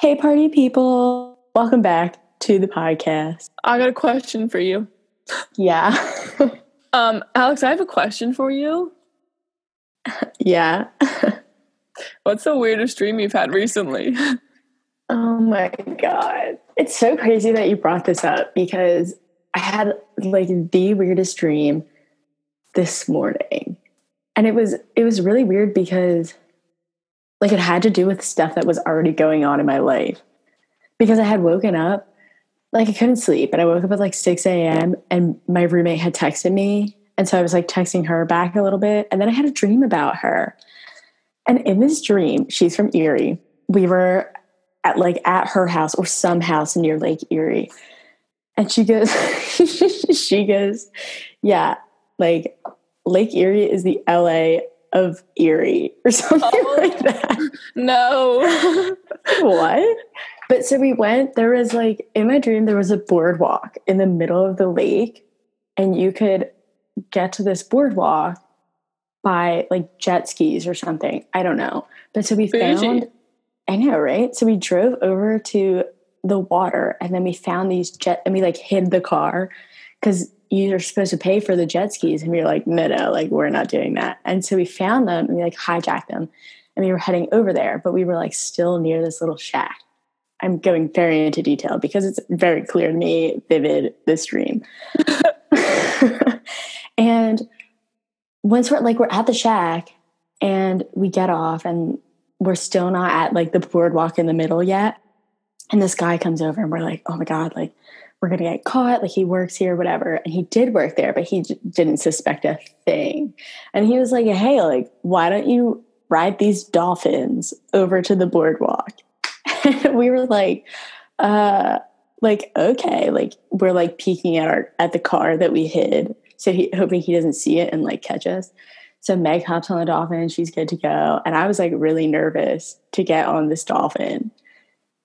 Hey, party people. Welcome back to the podcast. I got a question for you. Yeah. Um, Alex, I have a question for you. yeah. What's the weirdest dream you've had recently? Oh my God. It's so crazy that you brought this up because I had like the weirdest dream this morning. And it was it was really weird because like it had to do with stuff that was already going on in my life. Because I had woken up, like I couldn't sleep, and I woke up at like 6 a.m. and my roommate had texted me. And so I was like texting her back a little bit. And then I had a dream about her. And in this dream, she's from Erie. We were at like at her house or some house near Lake Erie. And she goes, she goes, yeah, like Lake Erie is the LA of Erie or something Oh. like that. no. what? But so we went, there was like in my dream, there was a boardwalk in the middle of the lake, and you could get to this boardwalk by like jet skis or something. I don't know. But so we Bougie. found, I know, right? So we drove over to the water and then we found these jet, and we like hid the car because you're supposed to pay for the jet skis. And we were like, no, no, like we're not doing that. And so we found them and we like hijacked them and we were heading over there, but we were like still near this little shack. I'm going very into detail because it's very clear to me, vivid, this dream. and once we're like, we're at the shack and we get off and we're still not at like the boardwalk in the middle yet. And this guy comes over and we're like, oh my God, like we're going to get caught. Like he works here, whatever. And he did work there, but he j- didn't suspect a thing. And he was like, hey, like, why don't you ride these dolphins over to the boardwalk? We were like, uh, like, okay, like we're like peeking at our at the car that we hid. So he hoping he doesn't see it and like catch us. So Meg hops on the dolphin she's good to go. And I was like really nervous to get on this dolphin.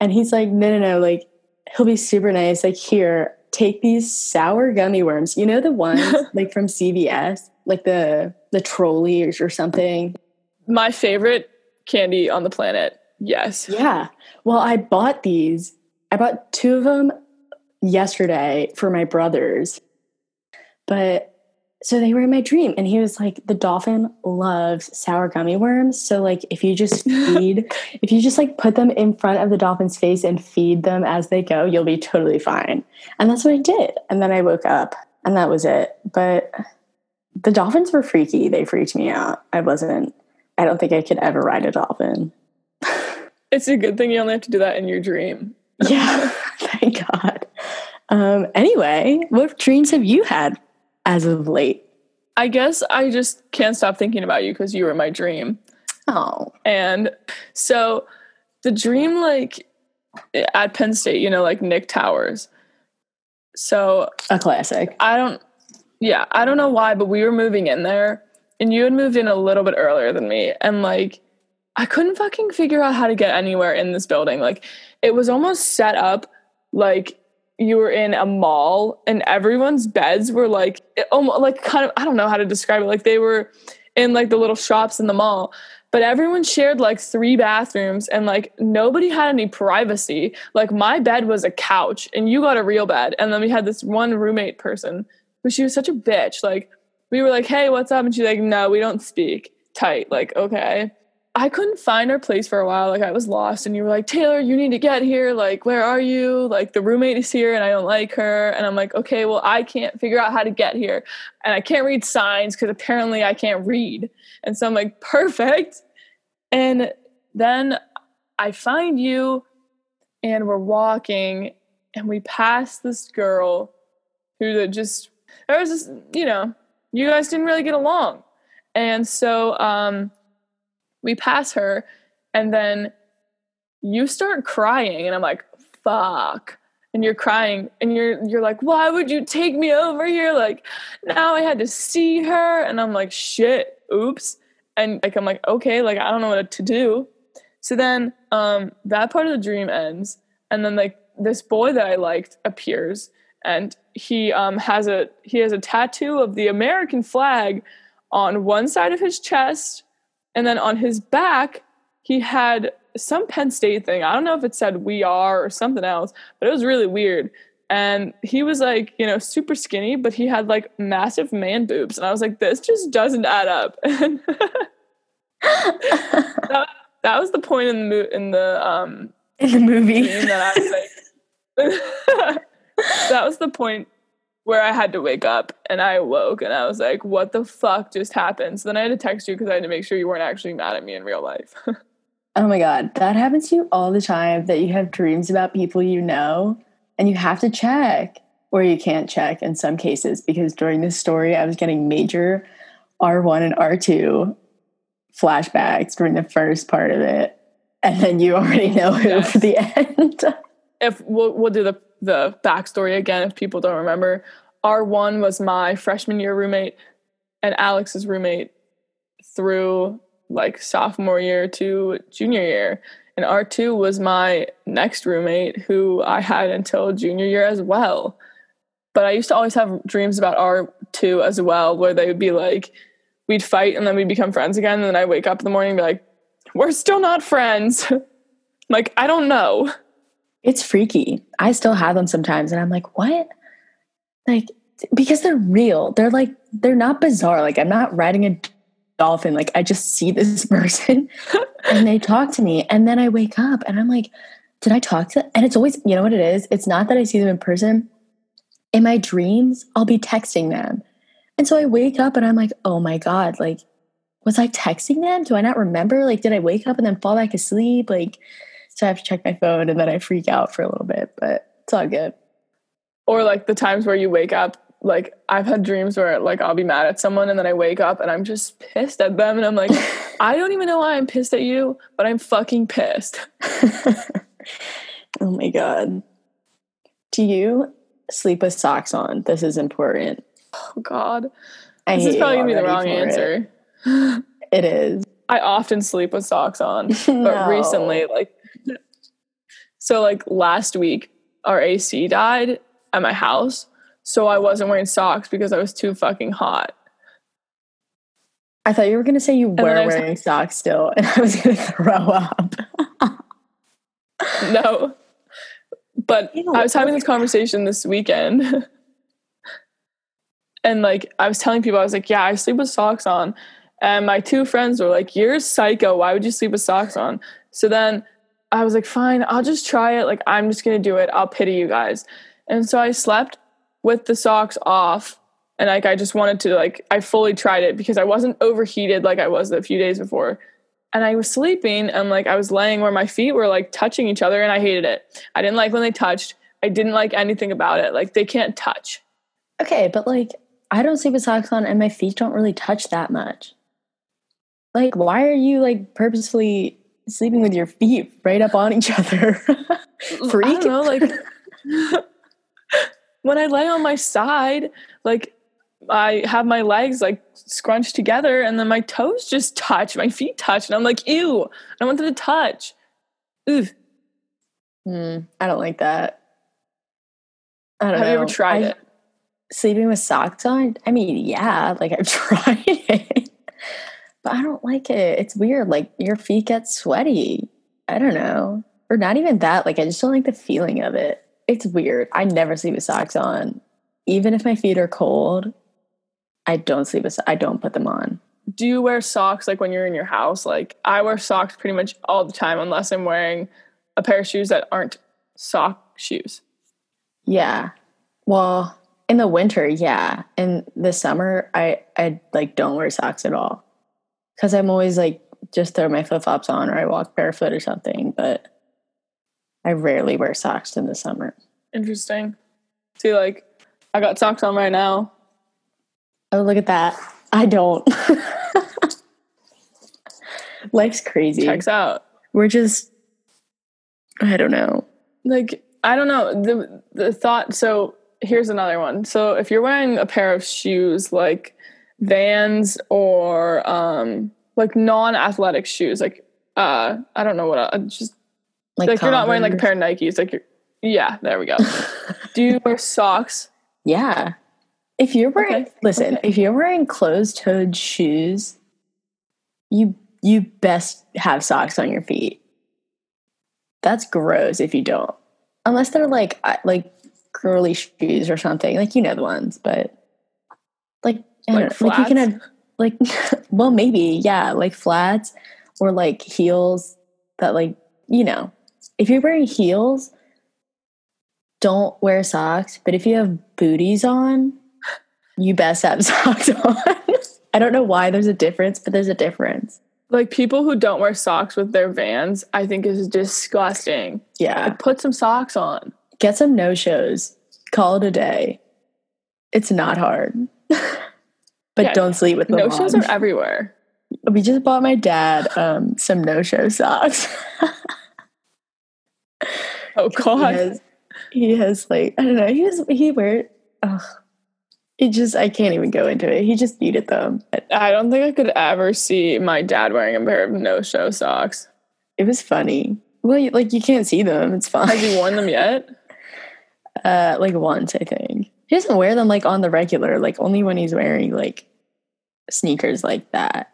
And he's like, no, no, no, like he'll be super nice. Like, here, take these sour gummy worms. You know the ones like from CVS, like the the trolleys or something. My favorite candy on the planet. Yes. Yeah. Well, I bought these. I bought two of them yesterday for my brothers. But so they were in my dream and he was like the dolphin loves sour gummy worms so like if you just feed if you just like put them in front of the dolphin's face and feed them as they go you'll be totally fine. And that's what i did and then i woke up and that was it. But the dolphins were freaky. They freaked me out. I wasn't i don't think i could ever ride a dolphin. It's a good thing you only have to do that in your dream. yeah thank god. Um anyway what dreams have you had as of late I guess I just can't stop thinking about you because you were my dream. oh And so the dream, like at Penn State, you know, like Nick Towers. So a classic I don't, yeah, I don't know why, but we were moving in there and you had moved in a little bit earlier than me. And like, I couldn't fucking figure out how to get anywhere in this building. Like, it was almost set up like you were in a mall and everyone's beds were like, almost like kind of, I don't know how to describe it. Like, they were in like the little shops in the mall. But everyone shared like three bathrooms and like nobody had any privacy. Like my bed was a couch and you got a real bed. And then we had this one roommate person but she was such a bitch. Like we were like, "Hey, what's up?" And she's like, "No, we don't speak." Tight. Like, okay. I couldn't find our place for a while. Like I was lost, and you were like, "Taylor, you need to get here. Like, where are you? Like the roommate is here, and I don't like her." And I'm like, "Okay, well, I can't figure out how to get here, and I can't read signs because apparently I can't read." And so I'm like, "Perfect." And then I find you, and we're walking, and we pass this girl who just there was this, you know, you guys didn't really get along. And so um we pass her and then you start crying and I'm like, fuck. And you're crying and you're you're like, why would you take me over here? Like now I had to see her and I'm like, shit, oops. And like I'm like, okay, like I don't know what to do. So then um that part of the dream ends and then like this boy that I liked appears and he um, has a he has a tattoo of the American flag on one side of his chest, and then on his back he had some Penn State thing. I don't know if it said we are or something else, but it was really weird. And he was like, you know, super skinny, but he had like massive man boobs. And I was like, this just doesn't add up. that, that was the point in the in the um in the movie that I was like that was the point where I had to wake up and I woke and I was like, what the fuck just happened? So then I had to text you because I had to make sure you weren't actually mad at me in real life. oh my God. That happens to you all the time that you have dreams about people you know and you have to check or you can't check in some cases because during this story I was getting major R1 and R2 flashbacks during the first part of it. And then you already know who yes. for the end. If we'll, we'll do the the backstory again if people don't remember. R1 was my freshman year roommate and Alex's roommate through like sophomore year to junior year. And R2 was my next roommate who I had until junior year as well. But I used to always have dreams about R2 as well, where they would be like, we'd fight and then we'd become friends again. And then I wake up in the morning and be like, we're still not friends. like, I don't know. It's freaky. I still have them sometimes and I'm like, what? Like, because they're real. They're like, they're not bizarre. Like, I'm not riding a dolphin. Like, I just see this person and they talk to me. And then I wake up and I'm like, did I talk to them? And it's always, you know what it is? It's not that I see them in person. In my dreams, I'll be texting them. And so I wake up and I'm like, oh my God, like, was I texting them? Do I not remember? Like, did I wake up and then fall back asleep? Like, so I have to check my phone and then I freak out for a little bit, but it's all good. Or like the times where you wake up, like I've had dreams where like I'll be mad at someone and then I wake up and I'm just pissed at them and I'm like, I don't even know why I'm pissed at you, but I'm fucking pissed. oh my God. Do you sleep with socks on? This is important. Oh God. I this is probably gonna be the wrong answer. It. it is. I often sleep with socks on, but no. recently, like so like last week, our AC died at my house. So I wasn't wearing socks because I was too fucking hot. I thought you were going to say you were wearing socks still, and I was going to throw up. no. But Ew. I was having this conversation this weekend. and like, I was telling people, I was like, yeah, I sleep with socks on. And my two friends were like, you're psycho. Why would you sleep with socks on? So then I was like, fine, I'll just try it. Like, I'm just going to do it. I'll pity you guys. And so I slept with the socks off. And like, I just wanted to, like, I fully tried it because I wasn't overheated like I was a few days before. And I was sleeping and like, I was laying where my feet were like touching each other and I hated it. I didn't like when they touched. I didn't like anything about it. Like, they can't touch. Okay, but like, I don't sleep with socks on and my feet don't really touch that much. Like, why are you like purposefully sleeping with your feet right up on each other. Freak. I don't know, like when I lay on my side, like I have my legs like scrunched together and then my toes just touch, my feet touch, and I'm like, ew, I don't want them to touch. Ooh. Mm, I don't like that. I don't have know. you ever tried I, it? Sleeping with socks on? I mean, yeah, like I've tried it but I don't like it. It's weird. Like your feet get sweaty. I don't know. Or not even that. Like I just don't like the feeling of it. It's weird. I never sleep with socks on. Even if my feet are cold, I don't sleep with I don't put them on. Do you wear socks like when you're in your house? Like I wear socks pretty much all the time unless I'm wearing a pair of shoes that aren't sock shoes. Yeah. Well, in the winter, yeah. In the summer, I I like don't wear socks at all because I'm always like just throw my flip flops on or I walk barefoot or something, but I rarely wear socks in the summer. Interesting. See, like, I got socks on right now. Oh, look at that. I don't. Life's crazy. Checks out. We're just, I don't know. Like, I don't know. The, the thought, so here's another one. So if you're wearing a pair of shoes, like, Vans or um, like non-athletic shoes, like uh, I don't know what uh, just like, like you're not wearing like a pair of Nikes, like you're yeah, there we go. Do you wear socks? Yeah. If you're wearing, okay. listen, okay. if you're wearing closed-toed shoes, you you best have socks on your feet. That's gross if you don't. Unless they're like like girly shoes or something. Like you know the ones, but like Like like you can have like well maybe yeah like flats or like heels that like you know if you're wearing heels don't wear socks but if you have booties on you best have socks on. I don't know why there's a difference but there's a difference. Like people who don't wear socks with their vans, I think is disgusting. yeah. Like put some socks on. get some no shows call it a day. It's not hard but Yeah, don't sleep with them No shows on. are everywhere. we just bought my dad um, some no show socks Oh he god. has, he has like I don't know. He has he wear. Ugh. It just I can't even go into it. He just needed them. I don't think I could ever see my dad wearing a pair of no-show socks. It was funny. Well, you, like you can't see them. It's fine. Has he worn them yet? Uh, like once I think he doesn't wear them like on the regular. Like only when he's wearing like sneakers like that.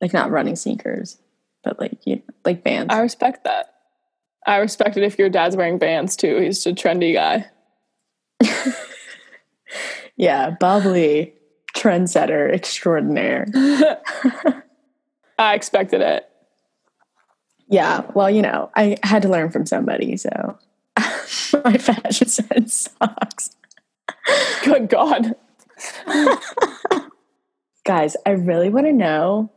Like not running sneakers, but like you know, like Vans. I respect that. I respect it if your dad's wearing Vans too. He's a trendy guy. yeah, bubbly trendsetter extraordinaire. I expected it. Yeah, well, you know, I had to learn from somebody, so my fashion sense sucks. Good God. Guys, I really want to know,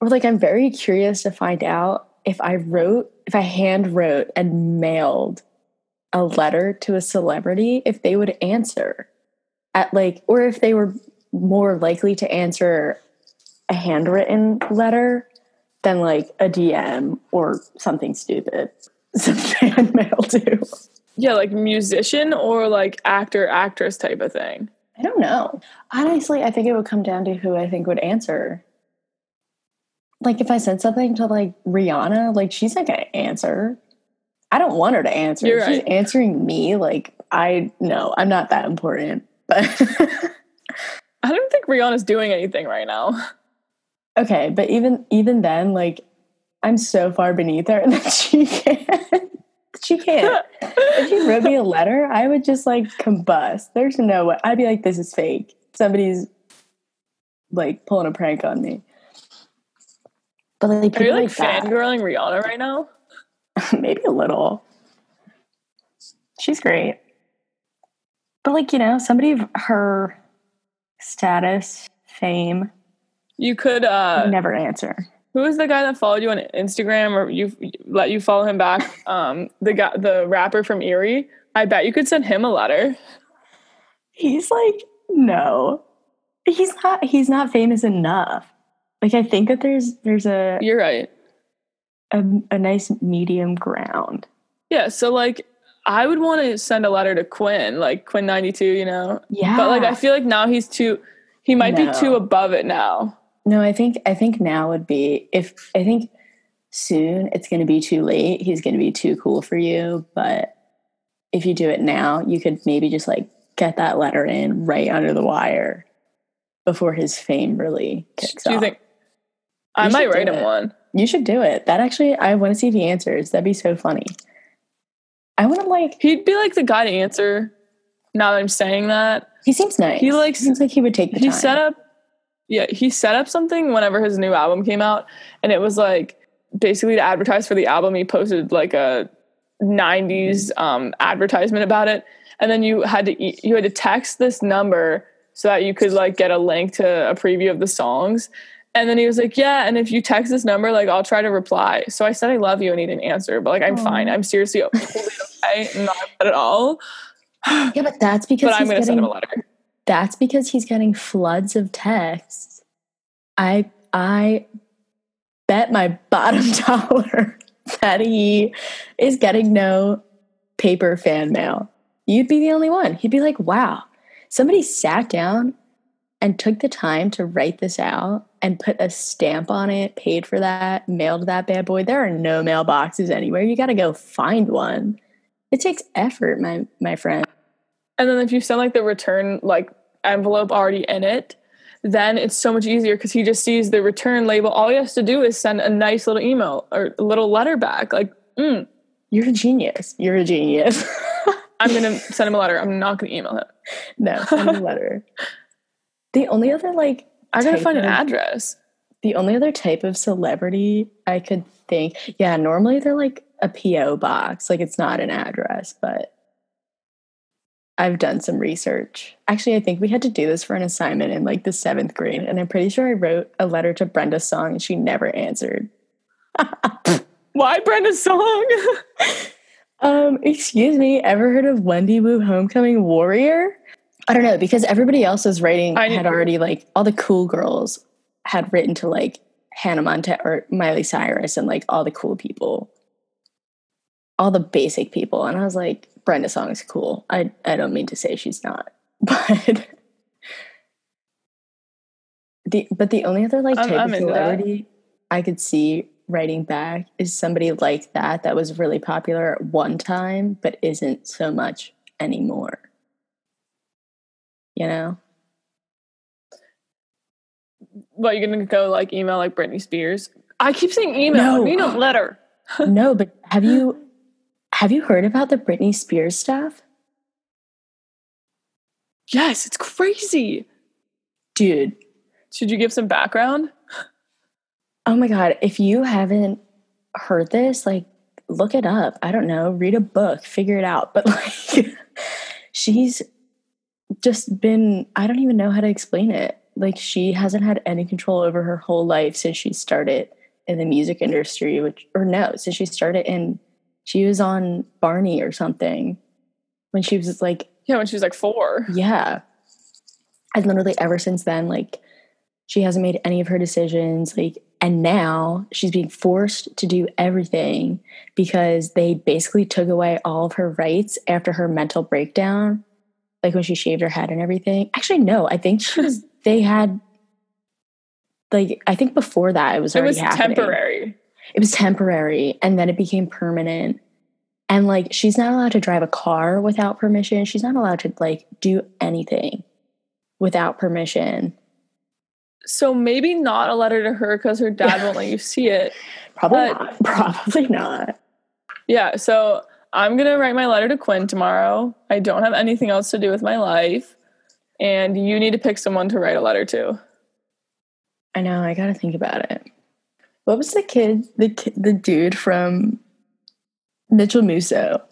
or like, I'm very curious to find out if I wrote, if I hand wrote and mailed a letter to a celebrity, if they would answer at like, or if they were more likely to answer a handwritten letter than like a DM or something stupid. Some fan mail too. Yeah, like musician or like actor, actress type of thing. I don't know. Honestly, I think it would come down to who I think would answer. Like if I said something to like Rihanna, like she's not gonna answer. I don't want her to answer. You're She's right. answering me. Like I no, I'm not that important. But I don't think Rihanna's doing anything right now. okay, but even even then, like I'm so far beneath her that she can't. She can't. if you wrote me a letter, I would just like combust. There's no way. I'd be like, this is fake. Somebody's like pulling a prank on me. But like, Are you people like fangirling Rihanna right now? maybe a little. She's great. But like, you know, somebody of her status, fame, You could uh never answer. Who is the guy that followed you on Instagram or you let you follow him back? Um the guy the rapper from Erie. I bet you could send him a letter. He's like, no. He's not he's not famous enough. Like I think that there's there's a You're right. a, a nice medium ground. Yeah, so like I would want to send a letter to Quinn, like Quinn XCII, you know. Yeah. But like I feel like now he's too he might be too above it now. No, I think I think now would be if I think soon it's going to be too late. He's going to be too cool for you, but if you do it now, you could maybe just like get that letter in right under the wire before his fame really kicks Do you off. think I You might write him it. one. you should do it. That actually, I want to see if he answers. That'd be so funny. I want to like. He'd be like the guy to answer. Now that I'm saying that, He seems nice. He likes- Seems like he would take the he time. set up yeah he set up something whenever his new album came out and it was like basically to advertise for the album he posted like a 90s um, advertisement about it. And then you had to e- you had to text this number so that you could like get a link to a preview of the songs. And then he was like yeah and if you text this number like i'll try to reply. So i said i love you and he didn't answer but like i'm fine. I'm seriously totally okay not at all. Yeah, but that's because but i'm gonna send getting him a letter that's because he's getting floods of texts. I I bet my bottom dollar that he is getting no paper fan mail. You'd be the only one. He'd be like, "Wow, somebody sat down and took the time to write this out and put a stamp on it, paid for that, mailed that bad boy. There are no mailboxes anywhere. You got to go find one. It takes effort, my my friend. And then if you send like the return like envelope already in it, then it's so much easier because he just sees the return label. All he has to do is send a nice little email or a little letter back. Like, mm, You're a genius. You're a genius. I'm gonna send him a letter. I'm not gonna email him. no, send a letter. The only other like I gotta find an address. the only other type of celebrity I could think, yeah, normally they're like a PO box, like it's not an address, but I've done some research. Actually, I think we had to do this for an assignment in like the seventh grade, and I'm pretty sure I wrote a letter to Brenda Song and she never answered. Why Brenda's song? Um, excuse me, ever heard of Wendy Wu Homecoming Warrior? I don't know, because everybody else was writing I- had already like all the cool girls had written to like Hannah Montana or Miley Cyrus and like all the cool people. All the basic people. And I was like, Brenda Song is cool. I I don't mean to say she's not. But the but the only other like I'm- type I'm of celebrity I could see writing back is somebody like that that was really popular at one time but isn't so much anymore. You know? what you're gonna go like email like Britney Spears? I keep saying email. No. Mean a letter. no, but have you have you heard about the Britney Spears stuff? Yes, it's crazy. Dude, Should you give some background? oh my god, if you haven't heard this, like look it up. I don't know, read a book, figure it out. But like she's just been I don't even know how to explain it. Like she hasn't had any control over her whole life since she started in the music industry, which or no, since she started in she was on Barney or something when she was like Yeah, when she was like four. Yeah. And literally ever since then, like she hasn't made any of her decisions. Like, and now she's being forced to do everything because they basically took away all of her rights after her mental breakdown. Like when she shaved her head and everything. Actually, no, I think she was they had like I think before that it was It already was happening temporary. It was temporary and then it became permanent and like she's not allowed to drive a car without permission she's not allowed to like do anything without permission So maybe not a letter to her because her dad won't let you see it. probably But- not probably not Yeah, so I'm gonna write my letter to Quinn tomorrow. I don't have anything else to do with my life. And you need to pick someone to write a letter to. i know i gotta think about it what was the kid the the dude from mitchell musso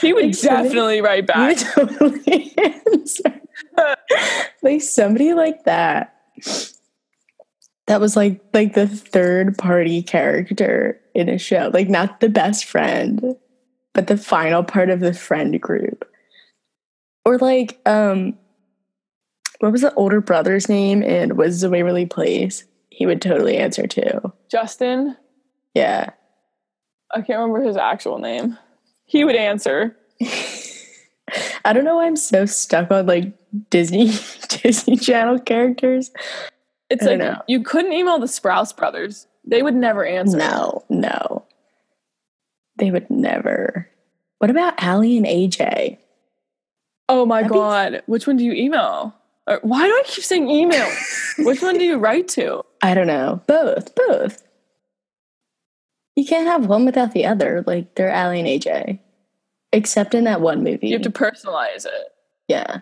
He would Like, somebody- definitely write You back. totally answer. like somebody like that. That was like like the third party character in a show. Like not the best friend, but the final part of the friend group. Or like um what was the older brother's name in Wizards of Waverly Place? He would totally answer too. Justin, Yeah. I can't remember his actual name. He would answer. I don't know why I'm so stuck on like Disney Disney Channel characters. It's like know. you couldn't email the Sprouse brothers. They would never answer. No, no. They would never. What about Aly and AJ? Oh my That'd be- god. Which one do you email? Or why do I keep saying email? Which one do you write to? I don't know. Both, both. You can't have one without the other. Like they're Aly and AJ. Except in that one movie. You have to personalize it. yeah.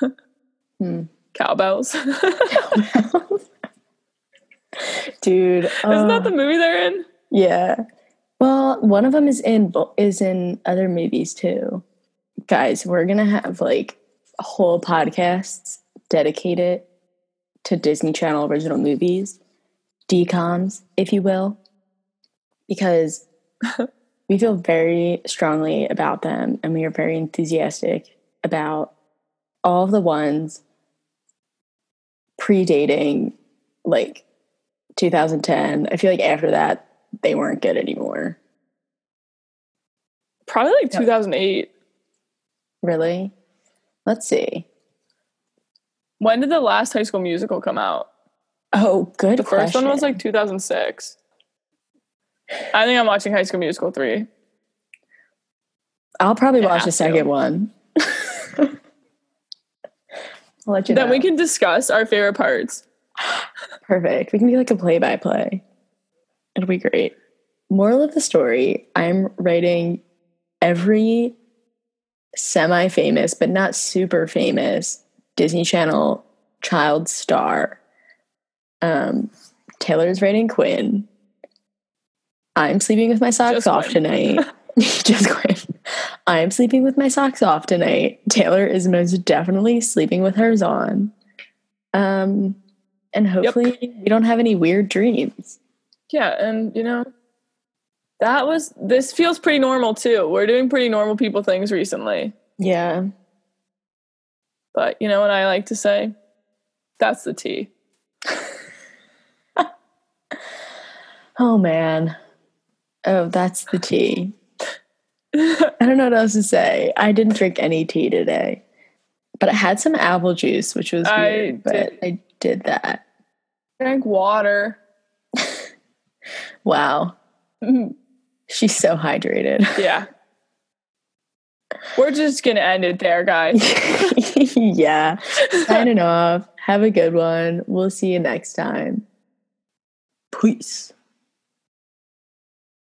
Hmm. Cow Belles. Dude. Isn't uh, that the movie they're in? Yeah. Well, one of them is in is in other movies too. Guys, we're gonna have like whole podcasts dedicated to Disney Channel original movies, DComs, if you will, because we feel very strongly about them and we are very enthusiastic about all of the ones predating like 2010. I feel like after that, they weren't good anymore. Probably like 2008. Really? Let's see. When did the last High School Musical come out? Oh, good. The first one was like 2006. I think I'm watching High School Musical 3. I'll probably It watch the has to. second one. I'll let you then know. we can discuss our favorite parts. Perfect. We can be like a play by play. It'll be great. Moral of the story I'm writing every semi famous, but not super famous Disney Channel child star. Um, Taylor's writing Quinn. I'm sleeping with my socks Just off Quinn. tonight. Just Quinn. I'm sleeping with my socks off tonight. Taylor is most definitely sleeping with hers on. Um, and hopefully we don't have any weird dreams. Yeah, and you know, that was this feels pretty normal too. We're doing pretty normal people things recently. Yeah. But you know what I like to say? That's the tea. Oh man. Oh, that's the tea. I don't know what else to say. I didn't drink any tea today. But I had some apple juice, which was I weird, but did. I did that. Drink water. Wow. Mhm. She's so hydrated. Yeah. We're just gonna end it there, guys. yeah. Signing off. Have a good one. We'll see you next time. Peace.